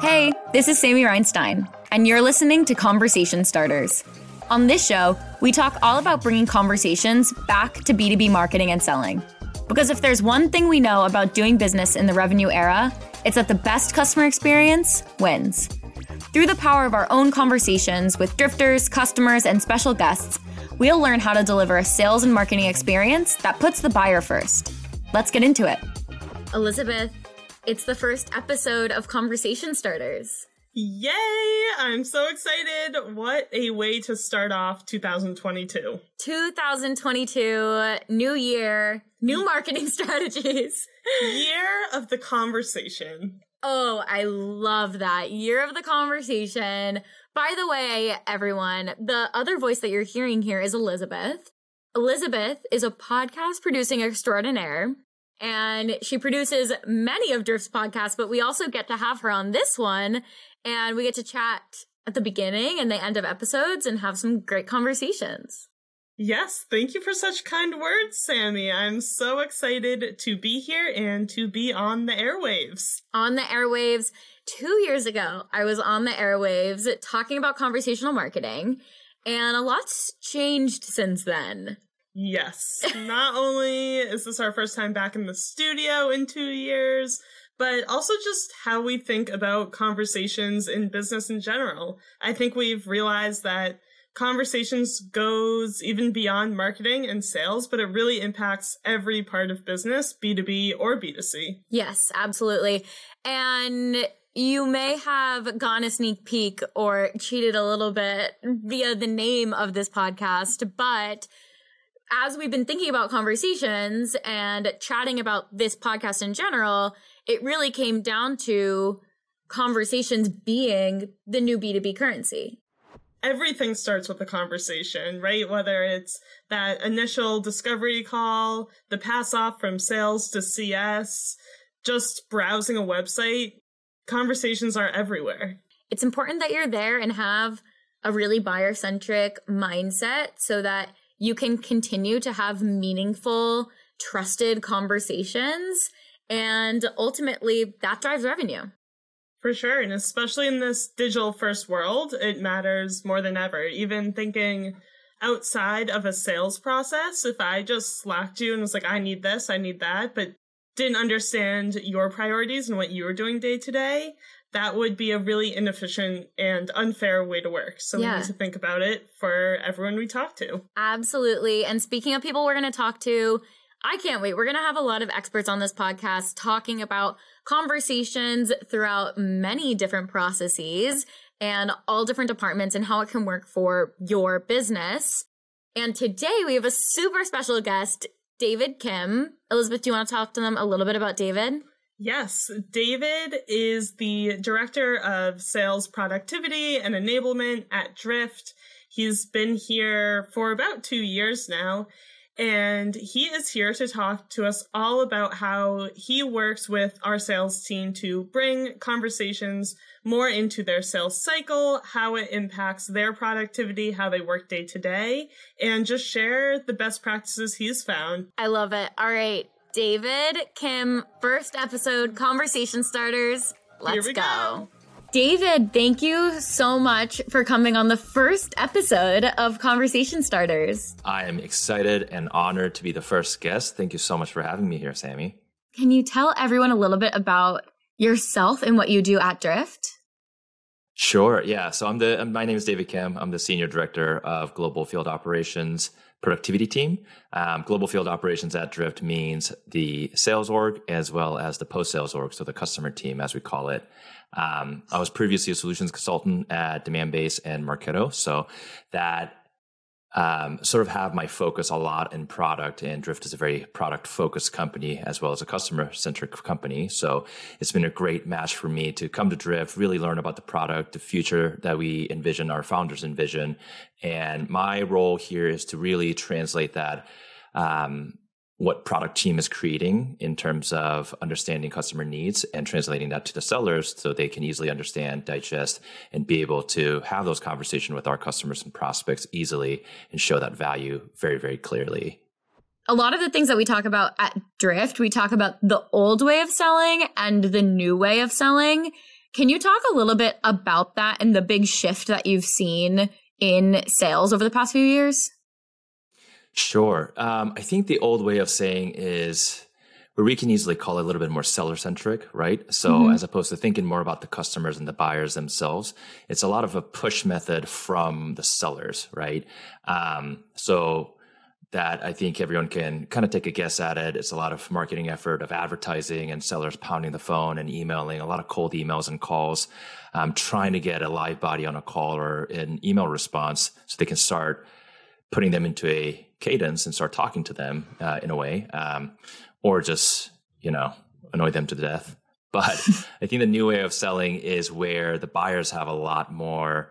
Hey, this is Sammy Reinstein, and you're listening to Conversation Starters. On this show, we talk all about bringing conversations back to B2B marketing and selling. Because if there's one thing we know about doing business in the revenue era, it's that the best customer experience wins. Through the power of our own conversations with drifters, customers, and special guests, we'll learn how to deliver a sales and marketing experience that puts the buyer first. Let's get into it. Elizabeth, it's the first episode of Conversation Starters. Yay! I'm so excited. What a way to start off 2022. 2022, new year, new marketing strategies. Year of the conversation. Oh, I love that. Year of the conversation. By the way, everyone, the other voice that you're hearing here is Elizabeth. Elizabeth is a podcast producing extraordinaire and she produces many of Drift's podcasts, but we also get to have her on this one and we get to chat at the beginning and the end of episodes and have some great conversations. Yes, thank you for such kind words, Sammy. I'm so excited to be here and to be on the airwaves. On the airwaves. Two years ago, I was on the airwaves talking about conversational marketing, and a lot's changed since then. Yes. Not only is this our first time back in the studio in two years, but also just how we think about conversations in business in general. I think we've realized that conversations goes even beyond marketing and sales, but it really impacts every part of business, B2B or B2C. Yes, absolutely. And you may have gone a sneak peek or cheated a little bit via the name of this podcast, but as we've been thinking about conversations and chatting about this podcast in general, it really came down to conversations being the new B2B currency. Everything starts with a conversation, right? Whether it's that initial discovery call, the pass off from sales to CS, just browsing a website, conversations are everywhere. It's important that you're there and have a really buyer centric mindset so that you can continue to have meaningful, trusted conversations. And ultimately, that drives revenue. For sure. And especially in this digital first world, it matters more than ever. Even thinking outside of a sales process, if I just slacked you and was like, I need this, I need that, but didn't understand your priorities and what you were doing day to day, that would be a really inefficient and unfair way to work. So yeah. we need to think about it for everyone we talk to. Absolutely. And speaking of people we're going to talk to, I can't wait. We're going to have a lot of experts on this podcast talking about conversations throughout many different processes and all different departments and how it can work for your business. And today we have a super special guest, David Kim. Elizabeth, do you want to talk to them a little bit about David? Yes, David is the director of sales productivity and enablement at Drift. He's been here for about two years now, and he is here to talk to us all about how he works with our sales team to bring conversations more into their sales cycle, how it impacts their productivity, how they work day to day, and just share the best practices he's found. I love it. All right. David, Kim, first episode, conversation starters. Let's go. go. David, thank you so much for coming on the first episode of Conversation Starters. I am excited and honored to be the first guest. Thank you so much for having me here, Sammy. Can you tell everyone a little bit about yourself and what you do at Drift? Sure. Yeah. So I'm the my name is David Kim. I'm the senior director of global field operations productivity team. Um, global field operations at Drift means the sales org as well as the post sales org, so the customer team, as we call it. Um, I was previously a solutions consultant at Demandbase and Marketo, so that um, sort of have my focus a lot in product, and Drift is a very product focused company as well as a customer centric company. So it's been a great match for me to come to Drift, really learn about the product, the future that we envision, our founders envision. And my role here is to really translate that um, what product team is creating in terms of understanding customer needs and translating that to the sellers so they can easily understand, digest, and be able to have those conversations with our customers and prospects easily and show that value very, very clearly. a lot of the things that we talk about at Drift, we talk about the old way of selling and the new way of selling. Can you talk a little bit about that and the big shift that you've seen in sales over the past few years? Sure. Um, I think the old way of saying is where we can easily call it a little bit more seller centric, right? So mm-hmm. as opposed to thinking more about the customers and the buyers themselves, it's a lot of a push method from the sellers, right? Um, so that I think everyone can kind of take a guess at it. It's a lot of marketing effort of advertising and sellers pounding the phone and emailing, a lot of cold emails and calls, um, trying to get a live body on a call or an email response so they can start putting them into a cadence and start talking to them uh, in a way, um, or just, you know, annoy them to death. But I think the new way of selling is where the buyers have a lot more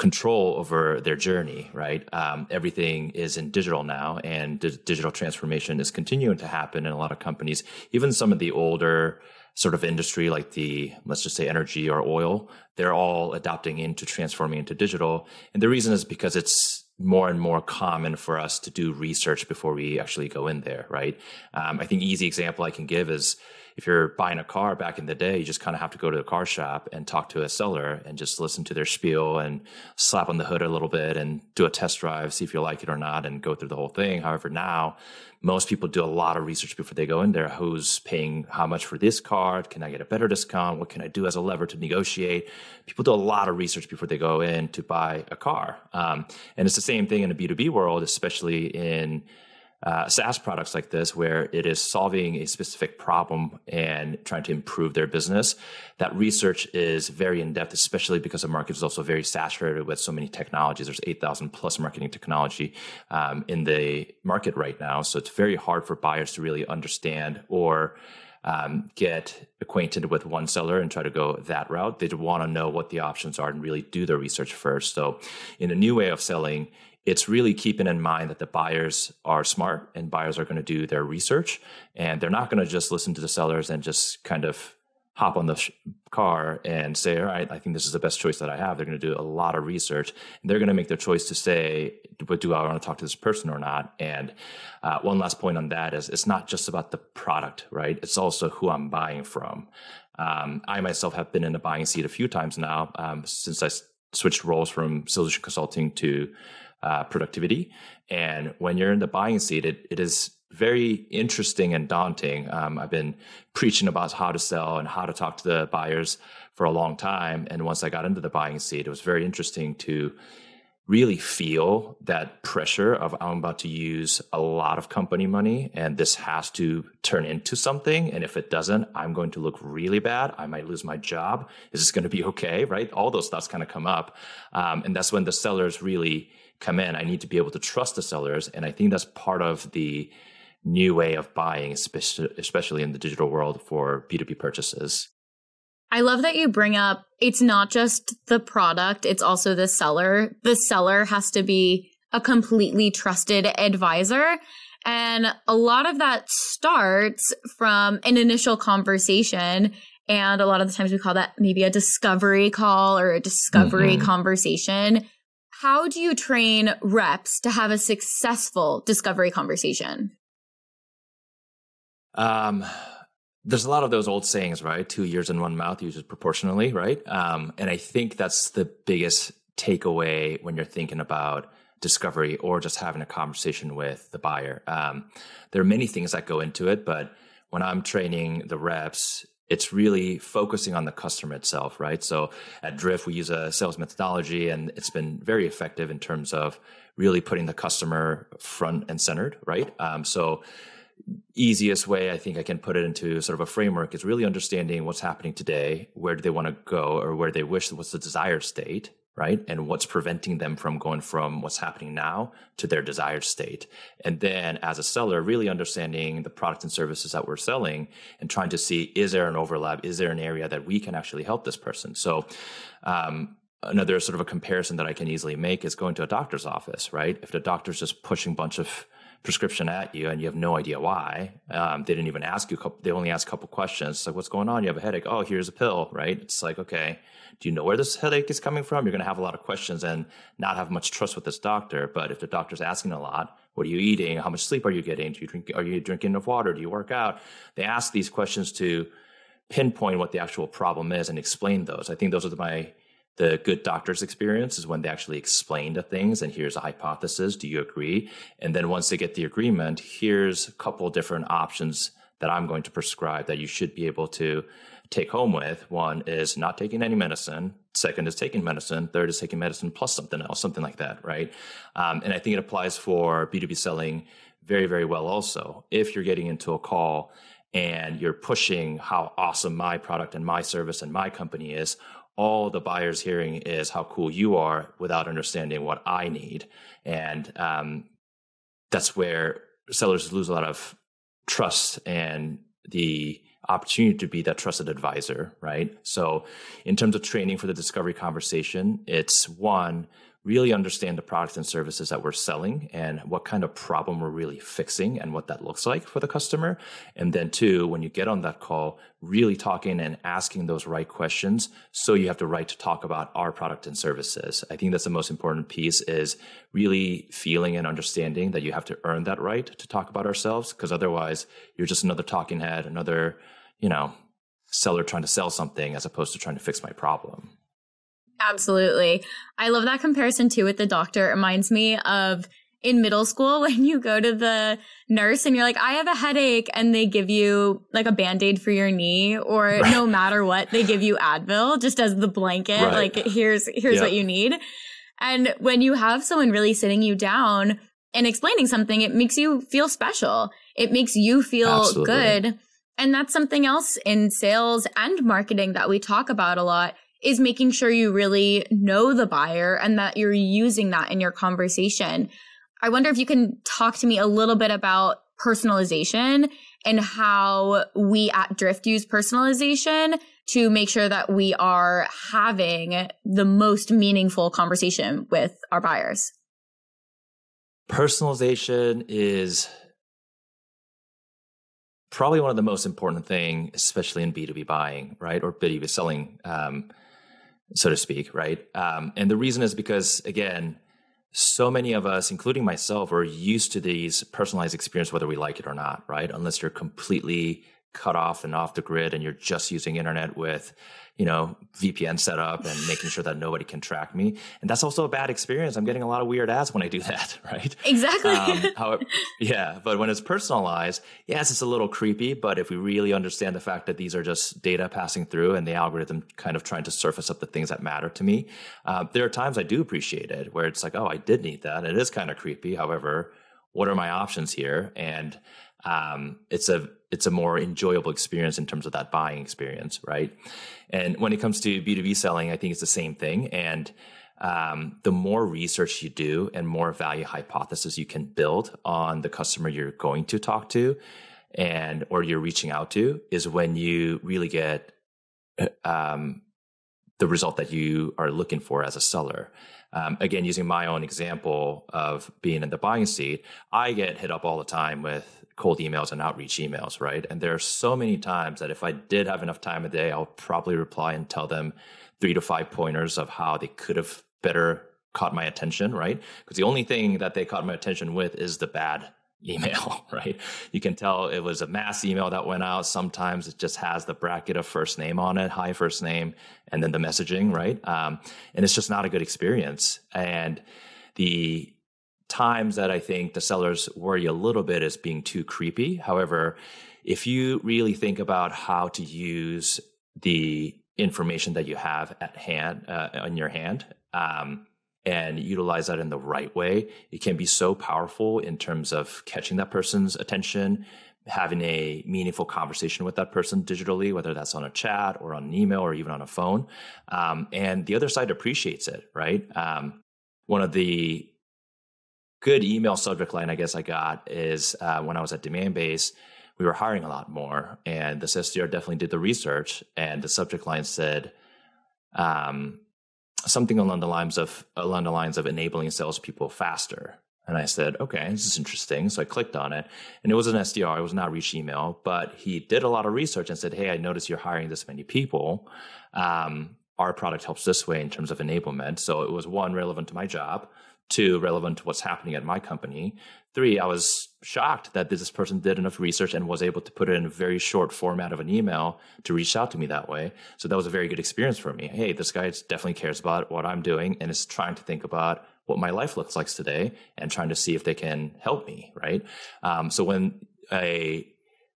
control over their journey, right? Um, everything is in digital now, and d- digital transformation is continuing to happen in a lot of companies. Even some of the older sort of industry, like the let's just say energy or oil, they're all adopting into transforming into digital. And the reason is because it's more and more common for us to do research before we actually go in there, right? Um, I think easy example I can give is if you're buying a car back in the day, you just kind of have to go to a car shop and talk to a seller and just listen to their spiel and slap on the hood a little bit and do a test drive, see if you like it or not, and go through the whole thing. However, now most people do a lot of research before they go in there. Who's paying how much for this car? Can I get a better discount? What can I do as a lever to negotiate? People do a lot of research before they go in to buy a car. Um, and it's the same thing in the B2B world, especially in uh, SaaS products like this, where it is solving a specific problem and trying to improve their business, that research is very in depth, especially because the market is also very saturated with so many technologies. There's 8,000 plus marketing technology um, in the market right now. So it's very hard for buyers to really understand or um, get acquainted with one seller and try to go that route. They want to know what the options are and really do their research first. So, in a new way of selling, it's really keeping in mind that the buyers are smart and buyers are going to do their research and they're not going to just listen to the sellers and just kind of hop on the sh- car and say all right i think this is the best choice that i have. They're going to do a lot of research. They're going to make their choice to say but do i want to talk to this person or not? And uh, one last point on that is it's not just about the product right? It's also who i'm buying from. Um, i myself have been in the buying seat a few times now um, since i switched roles from solution consulting to uh, productivity. And when you're in the buying seat, it, it is very interesting and daunting. Um, I've been preaching about how to sell and how to talk to the buyers for a long time. And once I got into the buying seat, it was very interesting to really feel that pressure of I'm about to use a lot of company money and this has to turn into something. And if it doesn't, I'm going to look really bad. I might lose my job. Is this going to be okay? Right? All those thoughts kind of come up. Um, and that's when the sellers really come in, I need to be able to trust the sellers. And I think that's part of the new way of buying, especially in the digital world for B2B purchases. I love that you bring up it's not just the product, it's also the seller. The seller has to be a completely trusted advisor. And a lot of that starts from an initial conversation. And a lot of the times we call that maybe a discovery call or a discovery mm-hmm. conversation how do you train reps to have a successful discovery conversation? Um, there's a lot of those old sayings, right? Two years in one mouth uses proportionally, right? Um, and I think that's the biggest takeaway when you're thinking about discovery or just having a conversation with the buyer. Um, there are many things that go into it, but when I'm training the reps, it's really focusing on the customer itself, right? So at Drift, we use a sales methodology and it's been very effective in terms of really putting the customer front and centered, right? Um, so easiest way I think I can put it into sort of a framework is really understanding what's happening today, where do they want to go or where they wish, what's the desired state, right? And what's preventing them from going from what's happening now to their desired state. And then as a seller, really understanding the products and services that we're selling and trying to see, is there an overlap? Is there an area that we can actually help this person? So, um, another sort of a comparison that I can easily make is going to a doctor's office, right? If the doctor's just pushing a bunch of prescription at you and you have no idea why, um, they didn't even ask you, they only ask a couple questions. like, what's going on? You have a headache. Oh, here's a pill, right? It's like, okay, do you know where this headache is coming from? You're going to have a lot of questions and not have much trust with this doctor. But if the doctor's asking a lot, What are you eating? How much sleep are you getting? Do you drink? Are you drinking enough water? Do you work out? They ask these questions to pinpoint what the actual problem is and explain those. I think those are my the good doctor's experience is when they actually explain the things and here's a hypothesis. Do you agree? And then once they get the agreement, here's a couple different options that I'm going to prescribe that you should be able to take home with. One is not taking any medicine. Second is taking medicine. Third is taking medicine plus something else, something like that, right? Um, and I think it applies for B2B selling very, very well also. If you're getting into a call and you're pushing how awesome my product and my service and my company is, all the buyer's hearing is how cool you are without understanding what I need. And um, that's where sellers lose a lot of trust and the opportunity to be that trusted advisor, right? So, in terms of training for the discovery conversation, it's one, really understand the products and services that we're selling and what kind of problem we're really fixing and what that looks like for the customer. And then two, when you get on that call, really talking and asking those right questions. So you have the right to talk about our product and services. I think that's the most important piece is really feeling and understanding that you have to earn that right to talk about ourselves. Cause otherwise you're just another talking head, another, you know, seller trying to sell something as opposed to trying to fix my problem. Absolutely. I love that comparison too with the doctor. It reminds me of in middle school when you go to the nurse and you're like, I have a headache and they give you like a band-aid for your knee or right. no matter what, they give you Advil just as the blanket. Right. Like here's, here's yep. what you need. And when you have someone really sitting you down and explaining something, it makes you feel special. It makes you feel Absolutely. good. And that's something else in sales and marketing that we talk about a lot is making sure you really know the buyer and that you're using that in your conversation. I wonder if you can talk to me a little bit about personalization and how we at Drift use personalization to make sure that we are having the most meaningful conversation with our buyers. Personalization is probably one of the most important thing, especially in B2B buying, right? Or B2B selling. Um, so to speak, right? Um, and the reason is because, again, so many of us, including myself, are used to these personalized experience, whether we like it or not, right? Unless you're completely cut off and off the grid and you're just using internet with you know, VPN setup and making sure that nobody can track me. And that's also a bad experience. I'm getting a lot of weird ads when I do that, right? Exactly. Um, however, yeah, but when it's personalized, yes, it's a little creepy. But if we really understand the fact that these are just data passing through and the algorithm kind of trying to surface up the things that matter to me, uh, there are times I do appreciate it where it's like, oh, I did need that. It is kind of creepy. However, what are my options here? And um, it's a it's a more enjoyable experience in terms of that buying experience, right? And when it comes to B two B selling, I think it's the same thing. And um, the more research you do and more value hypothesis you can build on the customer you're going to talk to and or you're reaching out to is when you really get um, the result that you are looking for as a seller. Um, again, using my own example of being in the buying seat, I get hit up all the time with cold emails and outreach emails, right? And there are so many times that if I did have enough time a day, I'll probably reply and tell them three to five pointers of how they could have better caught my attention, right? Because the only thing that they caught my attention with is the bad email, right? You can tell it was a mass email that went out. Sometimes it just has the bracket of first name on it, hi first name, and then the messaging, right? Um, and it's just not a good experience. And the times that I think the sellers worry a little bit as being too creepy. However, if you really think about how to use the information that you have at hand uh, in your hand um, and utilize that in the right way, it can be so powerful in terms of catching that person's attention, having a meaningful conversation with that person digitally, whether that's on a chat or on an email or even on a phone. Um, and the other side appreciates it, right? Um, one of the good email subject line I guess I got is uh, when I was at Demandbase, we were hiring a lot more, and the SDR definitely did the research, and the subject line said um, something along the lines of along the lines of enabling salespeople faster. And I said, okay, this is interesting. So I clicked on it, and it was an SDR. It was not reach email, but he did a lot of research and said, hey, I noticed you're hiring this many people. Um, our product helps this way in terms of enablement. So it was one relevant to my job. Two, relevant to what's happening at my company. Three, I was shocked that this person did enough research and was able to put it in a very short format of an email to reach out to me that way. So that was a very good experience for me. Hey, this guy definitely cares about what I'm doing and is trying to think about what my life looks like today and trying to see if they can help me, right? Um, so when a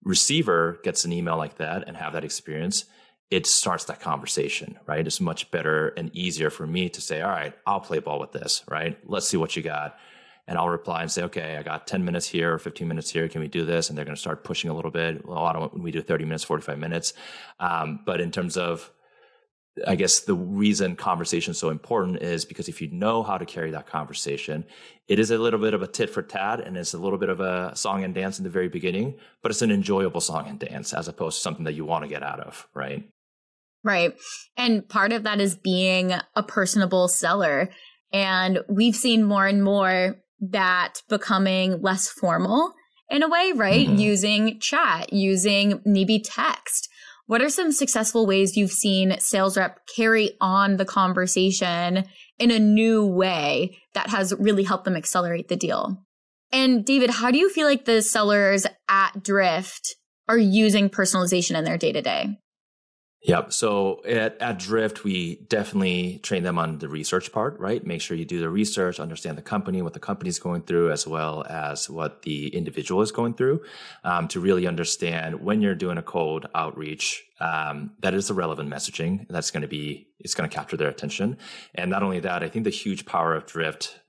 receiver gets an email like that and have that experience, it starts that conversation, right? It's much better and easier for me to say, all right, I'll play ball with this, right? Let's see what you got. And I'll reply and say, okay, I got 10 minutes here or 15 minutes here. Can we do this? And they're going to start pushing a little bit. Well, I don't, we do 30 minutes, 45 minutes. Um, but in terms of, I guess the reason conversation is so important is because if you know how to carry that conversation, it is a little bit of a tit for tat and it's a little bit of a song and dance in the very beginning, but it's an enjoyable song and dance as opposed to something that you want to get out of, right? Right. And part of that is being a personable seller. And we've seen more and more that becoming less formal in a way, right? Mm-hmm. Using chat, using maybe text. What are some successful ways you've seen sales rep carry on the conversation in a new way that has really helped them accelerate the deal? And David, how do you feel like the sellers at Drift are using personalization in their day to day? Yep. So at, at Drift, we definitely train them on the research part, right? Make sure you do the research, understand the company, what the company's going through, as well as what the individual is going through, um, to really understand when you're doing a cold outreach, um, that is the relevant messaging. That's going to be, it's going to capture their attention. And not only that, I think the huge power of Drift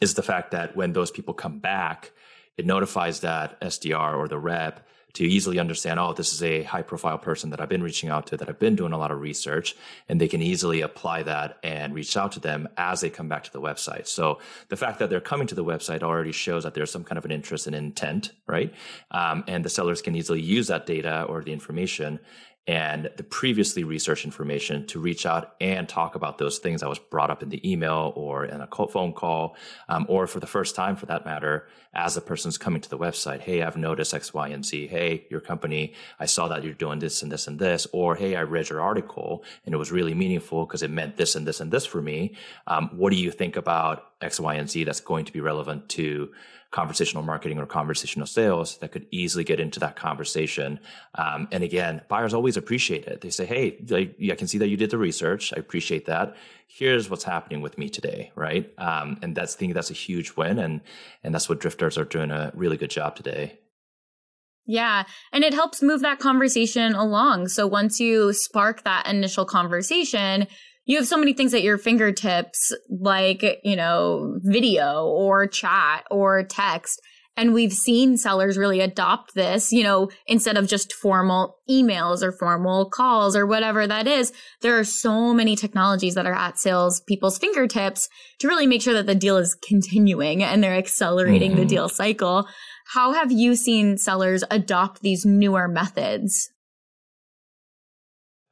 is the fact that when those people come back, it notifies that SDR or the rep to easily understand, oh, this is a high profile person that I've been reaching out to, that I've been doing a lot of research, and they can easily apply that and reach out to them as they come back to the website. So the fact that they're coming to the website already shows that there's some kind of an interest and intent, right? Um, and the sellers can easily use that data or the information and the previously researched information to reach out and talk about those things that was brought up in the email or in a phone call, um, or for the first time for that matter, as the person's coming to the website. Hey, I've noticed X, Y, and Z. Hey, your company, I saw that you're doing this and this and this. Or, hey, I read your article and it was really meaningful because it meant this and this and this for me. Um, what do you think about X, Y, and Z that's going to be relevant to conversational marketing or conversational sales that could easily get into that conversation. Um, and again, buyers always appreciate it. They say, Hey, I, I, can see that you did the research. I appreciate that. Here's what's happening with me today. Right. Um, and that's, I think that's a huge win. And, and that's what drifters are doing a really good job today. Yeah. And it helps move that conversation along. So once you spark that initial conversation, you have so many things at your fingertips, like, you know, video or chat or text. And we've seen sellers really adopt this, you know, instead of just formal emails or formal calls or whatever that is. There are so many technologies that are at sales people's fingertips to really make sure that the deal is continuing and they're accelerating mm-hmm. the deal cycle. How have you seen sellers adopt these newer methods?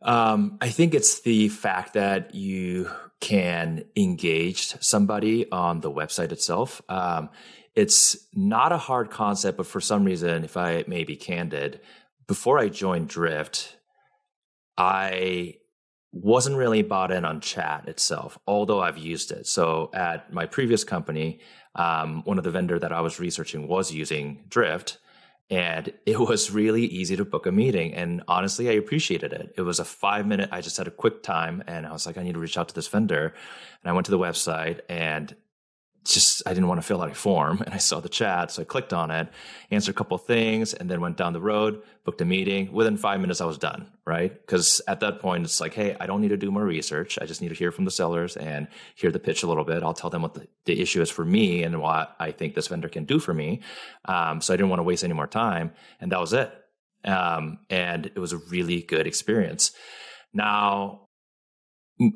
Um, I think it's the fact that you can engage somebody on the website itself. Um, it's not a hard concept, but for some reason, if I may be candid, before I joined Drift, I wasn't really bought in on chat itself, although I've used it. So at my previous company, um, one of the vendor that I was researching was using Drift and it was really easy to book a meeting and honestly i appreciated it. It was a five minute i just had a quick time and i was like i need to reach out to this vendor and i went to the website and just I didn't want to fill out a form and I saw the chat. So I clicked on it, answered a couple things, and then went down the road, booked a meeting. Within five minutes, I was done, right? Because at that point, it's like, hey, I don't need to do more research. I just need to hear from the sellers and hear the pitch a little bit. I'll tell them what the, the issue is for me and what I think this vendor can do for me. Um, so I didn't want to waste any more time. And that was it. Um, and it was a really good experience. Now,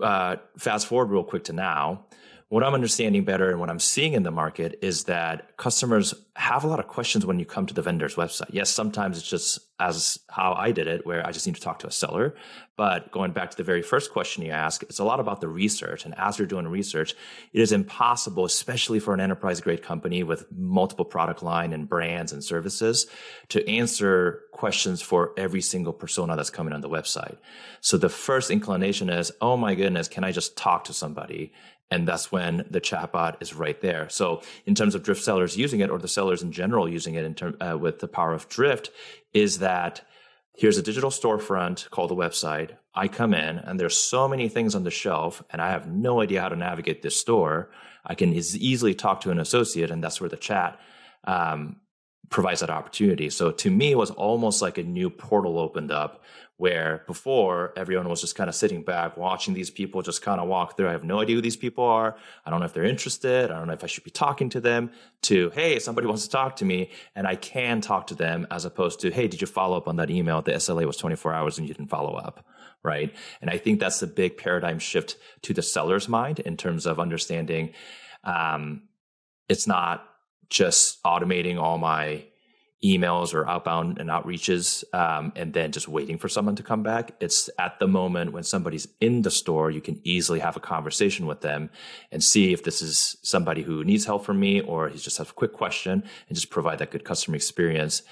uh, fast forward real quick to now what I'm understanding better and what I'm seeing in the market is that customers have a lot of questions when you come to the vendor's website. Yes, sometimes it's just as how I did it, where I just need to talk to a seller. But going back to the very first question you ask, it's a lot about the research. And as you're doing research, it is impossible, especially for an enterprise grade company with multiple product line and brands and services, to answer questions for every single persona that's coming on the website. So the first inclination is, oh my goodness, can I just talk to somebody? And that's when the chatbot is right there. So, in terms of Drift sellers using it, or the sellers in general using it in term, uh, with the power of Drift, is that here's a digital storefront called the website. I come in and there's so many things on the shelf and I have no idea how to navigate this store. I can easily talk to an associate and that's where the chat um, provides that opportunity. So to me, it was almost like a new portal opened up where before everyone was just kind of sitting back watching these people just kind of walk through. I have no idea who these people are. I don't know if they're interested. I don't know if I should be talking to them to, hey, somebody wants to talk to me and I can talk to them as opposed to, hey, did you follow up on that email? The SLA was 24 hours and you didn't follow up. Right. And I think that's the big paradigm shift to the seller's mind in terms of understanding um, it's not just automating all my emails or outbound and outreaches um, and then just waiting for someone to come back. It's at the moment when somebody's in the store, you can easily have a conversation with them and see if this is somebody who needs help from me or he just has a quick question and just provide that good customer experience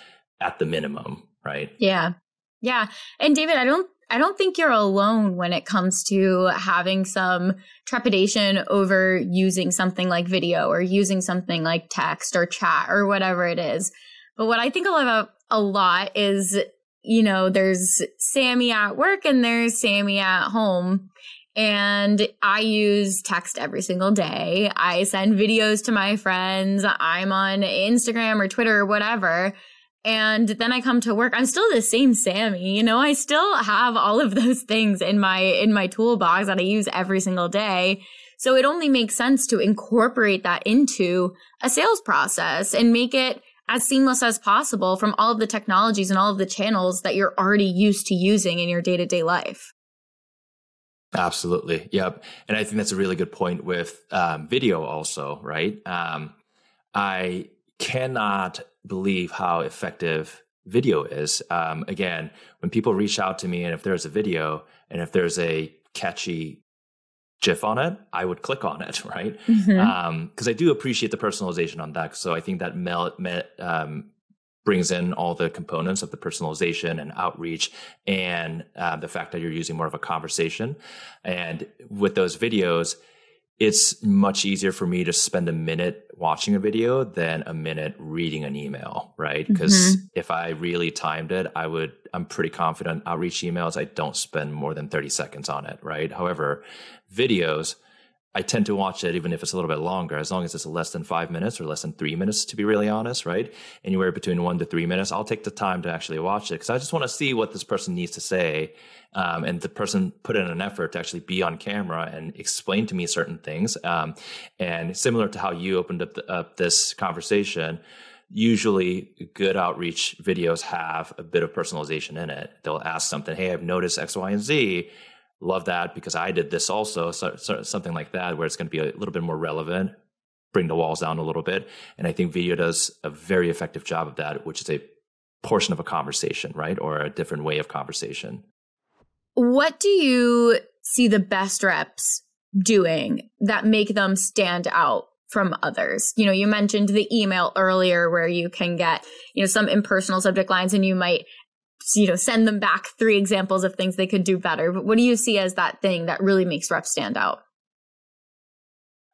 at the minimum, right? Yeah. Yeah. And David, I don't I don't think you're alone when it comes to having some trepidation over using something like video or using something like text or chat or whatever it is. But what I think about a lot is, you know, there's Sammy at work and there's Sammy at home. And I use text every single day. I send videos to my friends. I'm on Instagram or Twitter or whatever. And then I come to work. I'm still the same Sammy. You know, I still have all of those things in my, in my toolbox that I use every single day. So it only makes sense to incorporate that into a sales process and make it as seamless as possible from all of the technologies and all of the channels that you're already used to using in your day to day life. Absolutely. Yep. And I think that's a really good point with um, video, also, right? Um, I cannot believe how effective video is. Um, again, when people reach out to me, and if there's a video and if there's a catchy GIF on it, I would click on it, right? Because mm-hmm. um, I do appreciate the personalization on that. So I think that mel- me- um, brings in all the components of the personalization and outreach and uh, the fact that you're using more of a conversation. And with those videos, it's much easier for me to spend a minute watching a video than a minute reading an email, right? Because mm-hmm. if I really timed it, I would, I'm pretty confident outreach emails, I don't spend more than 30 seconds on it, right? However, videos, I tend to watch it even if it's a little bit longer, as long as it's less than five minutes or less than three minutes, to be really honest, right? Anywhere between one to three minutes, I'll take the time to actually watch it because I just want to see what this person needs to say. Um, and the person put in an effort to actually be on camera and explain to me certain things. Um, and similar to how you opened up, the, up this conversation, usually good outreach videos have a bit of personalization in it. They'll ask something, Hey, I've noticed X, Y, and Z love that because I did this also, so, so, something like that, where it's going to be a little bit more relevant, bring the walls down a little bit. And I think video does a very effective job of that, which is a portion of a conversation, right? Or a different way of conversation. What do you see the best reps doing that make them stand out from others. You know, you mentioned the email earlier where you can get, you know, some impersonal subject lines and you might you know, send them back three examples of things they could do better. But what do you see as that thing that really makes reps stand out?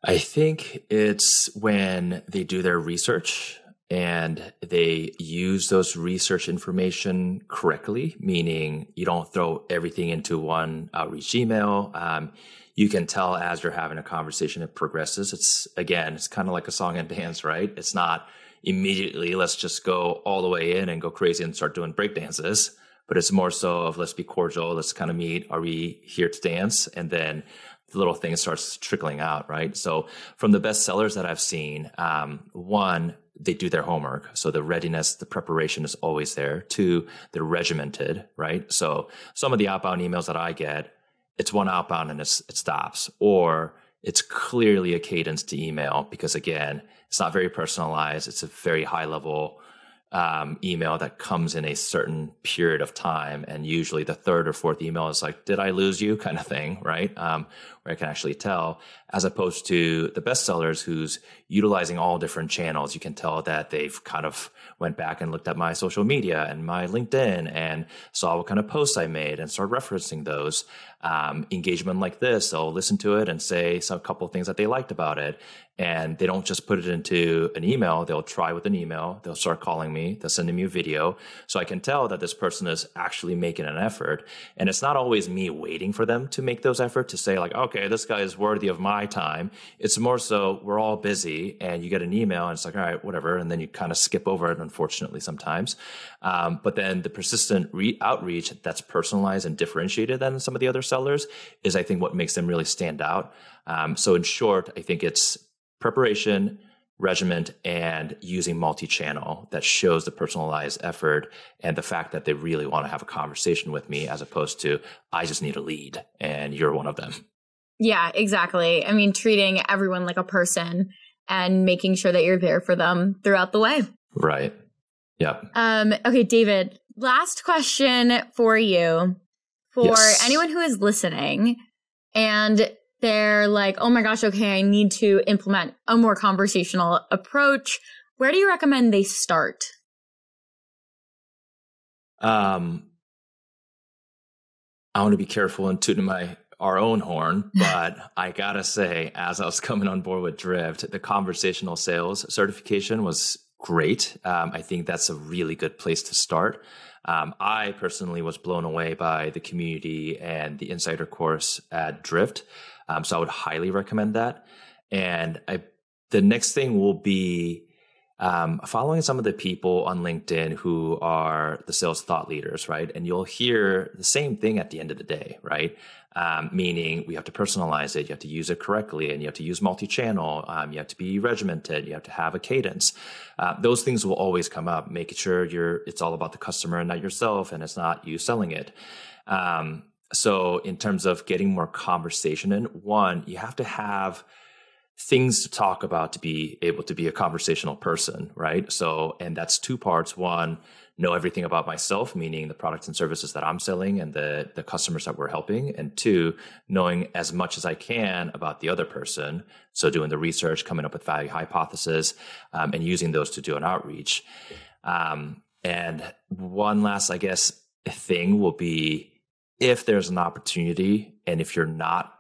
I think it's when they do their research and they use those research information correctly, meaning you don't throw everything into one outreach email. Um, you can tell as you're having a conversation, it progresses. It's again, it's kind of like a song and dance, right? It's not immediately let's just go all the way in and go crazy and start doing break dances but it's more so of let's be cordial let's kind of meet are we here to dance? And then the little thing starts trickling out right? So from the best sellers that i've seen um, one they do their homework. So the readiness the preparation is always there. Two they're regimented right? So some of the outbound emails that i get it's one outbound and it stops. Or it's clearly a cadence to email because again it's not very personalized. It's a very high level um, email that comes in a certain period of time. And usually the third or fourth email is like, did I lose you kind of thing, right? Um, where I can actually tell, as opposed to the bestsellers who's utilizing all different channels. You can tell that they've kind of went back and looked at my social media and my LinkedIn and saw what kind of posts I made and start referencing those. Um, engagement like this, they'll listen to it and say some couple of things that they liked about it. And they don't just put it into an email. They'll try with an email. They'll start calling me. They'll send me a video. So I can tell that this person is actually making an effort. And it's not always me waiting for them to make those efforts to say like, okay, this guy is worthy of my time. It's more so we're all busy and you get an email and it's like, all right, whatever. And then you kind of skip over it, unfortunately, sometimes. Um, but then the persistent re- outreach that's personalized and differentiated than some of the other sellers is, I think, what makes them really stand out. Um, so in short, I think it's preparation, regiment, and using multi-channel that shows the personalized effort and the fact that they really want to have a conversation with me as opposed to I just need a lead and you're one of them. Yeah, exactly. I mean, treating everyone like a person and making sure that you're there for them throughout the way. Right. Yeah. Um, okay, David, last question for you. For yes. anyone who is listening and they're like, oh my gosh, okay, I need to implement a more conversational approach. Where do you recommend they start? Um, I want to be careful and tooting my our own horn, but I gotta say, as I was coming on board with Drift, the conversational sales certification was great. Um, I think that's a really good place to start. Um, I personally was blown away by the community and the insider course at Drift. Um, so I would highly recommend that. And I, the next thing will be um, following some of the people on LinkedIn who are the sales thought leaders, right? And you'll hear the same thing at the end of the day, right? Um, meaning we have to personalize it, you have to use it correctly, and you have to use multi-channel. Um, you have to be regimented. You have to have a cadence. Uh, those things will always come up. Making sure you're it's all about the customer and not yourself, and it's not you selling it. Um, so in terms of getting more conversation in, one, you have to have things to talk about to be able to be a conversational person, right? So, and that's two parts. One, know everything about myself, meaning the products and services that I'm selling and the, the customers that we're helping. And two, knowing as much as I can about the other person. So doing the research, coming up with value hypothesis, um, and using those to do an outreach. Um, and one last, I guess, thing will be if there's an opportunity and if you're not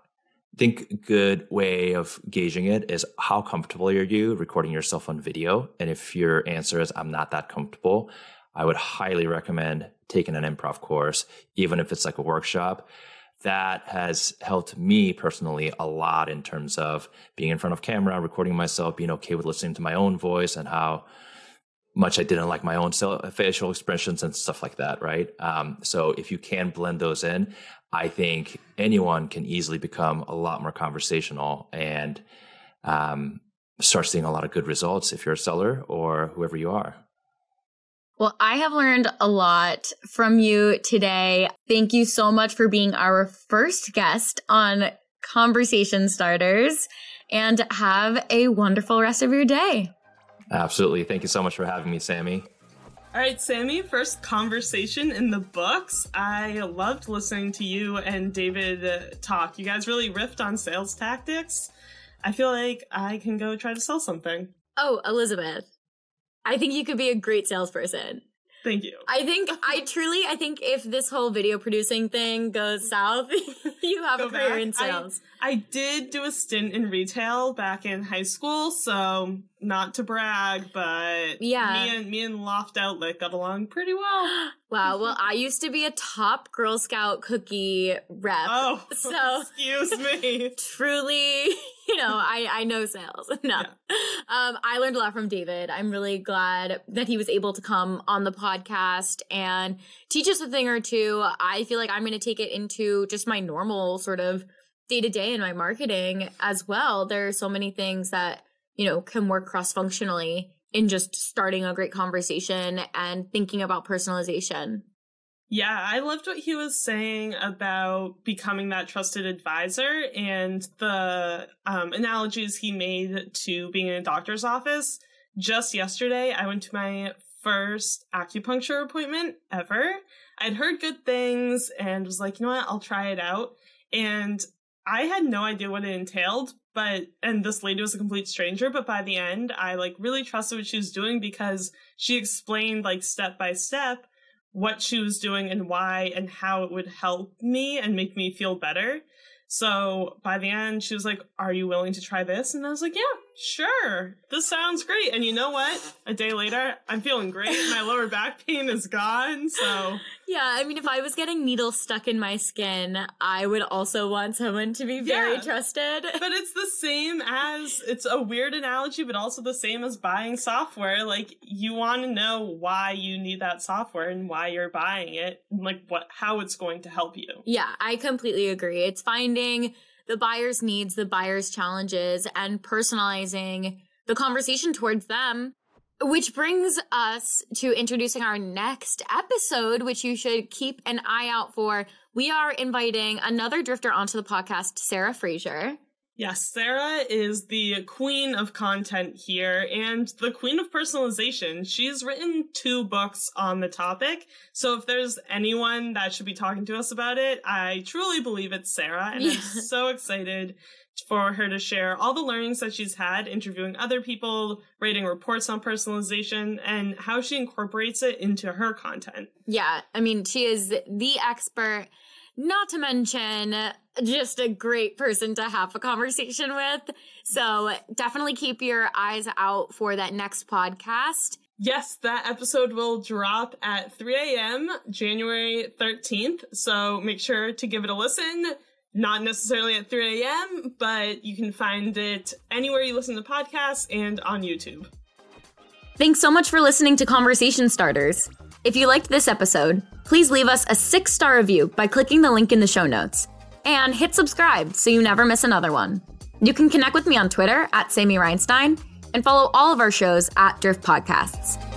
think good way of gauging it is how comfortable are you recording yourself on video and if your answer is i'm not that comfortable i would highly recommend taking an improv course even if it's like a workshop that has helped me personally a lot in terms of being in front of camera recording myself being okay with listening to my own voice and how much I didn't like my own facial expressions and stuff like that, right? Um, so if you can blend those in, I think anyone can easily become a lot more conversational and um, start seeing a lot of good results if you're a seller or whoever you are. Well, I have learned a lot from you today. Thank you so much for being our first guest on Conversation Starters and have a wonderful rest of your day. Absolutely. Thank you so much for having me, Sammy. All right, Sammy, first conversation in the books. I loved listening to you and David uh, talk. You guys really riffed on sales tactics. I feel like I can go try to sell something. Oh, Elizabeth. I think you could be a great salesperson. Thank you. I think I truly I think if this whole video producing thing goes south, you have Go a career back. in sales. I, I did do a stint in retail back in high school, so not to brag, but yeah, me and me and Loft Outlet got along pretty well. wow. Well, I used to be a top Girl Scout cookie rep. Oh, so excuse me. truly, you know, I I know sales. no, yeah. um, I learned a lot from David. I'm really glad that he was able to come on the podcast and teach us a thing or two. I feel like I'm going to take it into just my normal sort of day to day in my marketing as well. There are so many things that you know, can work cross functionally in just starting a great conversation and thinking about personalization. Yeah, I loved what he was saying about becoming that trusted advisor and the um, analogies he made to being in a doctor's office. Just yesterday, I went to my first acupuncture appointment ever. I'd heard good things and was like, you know what, I'll try it out. And I had no idea what it entailed, but and this lady was a complete stranger, but by the end I like really trusted what she was doing because she explained like step by step what she was doing and why and how it would help me and make me feel better. So by the end, she was like, Are you willing to try this? And I was like, Yeah, sure. This sounds great. And you know what? A day later, I'm feeling great. My lower back pain is gone. So yeah, I mean, if I was getting needles stuck in my skin, I would also want someone to be very yeah, trusted. But it's the same as it's a weird analogy, but also the same as buying software. Like you want to know why you need that software and why you're buying it, and like what how it's going to help you. Yeah, I completely agree. It's finding the buyer's needs, the buyer's challenges, and personalizing the conversation towards them which brings us to introducing our next episode, which you should keep an eye out for. We are inviting another drifter onto the podcast, Sarah Fraser. Yes, Sarah is the queen of content here and the queen of personalization. She's written two books on the topic. So if there's anyone that should be talking to us about it, I truly believe it's Sarah. And yeah. I'm so excited for her to share all the learnings that she's had interviewing other people, writing reports on personalization, and how she incorporates it into her content. Yeah, I mean, she is the expert, not to mention just a great person to have a conversation with. So definitely keep your eyes out for that next podcast. Yes, that episode will drop at 3 a.m. January 13th. So make sure to give it a listen not necessarily at 3 a.m., but you can find it anywhere you listen to podcasts and on YouTube. Thanks so much for listening to Conversation Starters. If you liked this episode, please leave us a six star review by clicking the link in the show notes. And hit subscribe so you never miss another one. You can connect with me on Twitter at Sammy Reinstein and follow all of our shows at Drift Podcasts.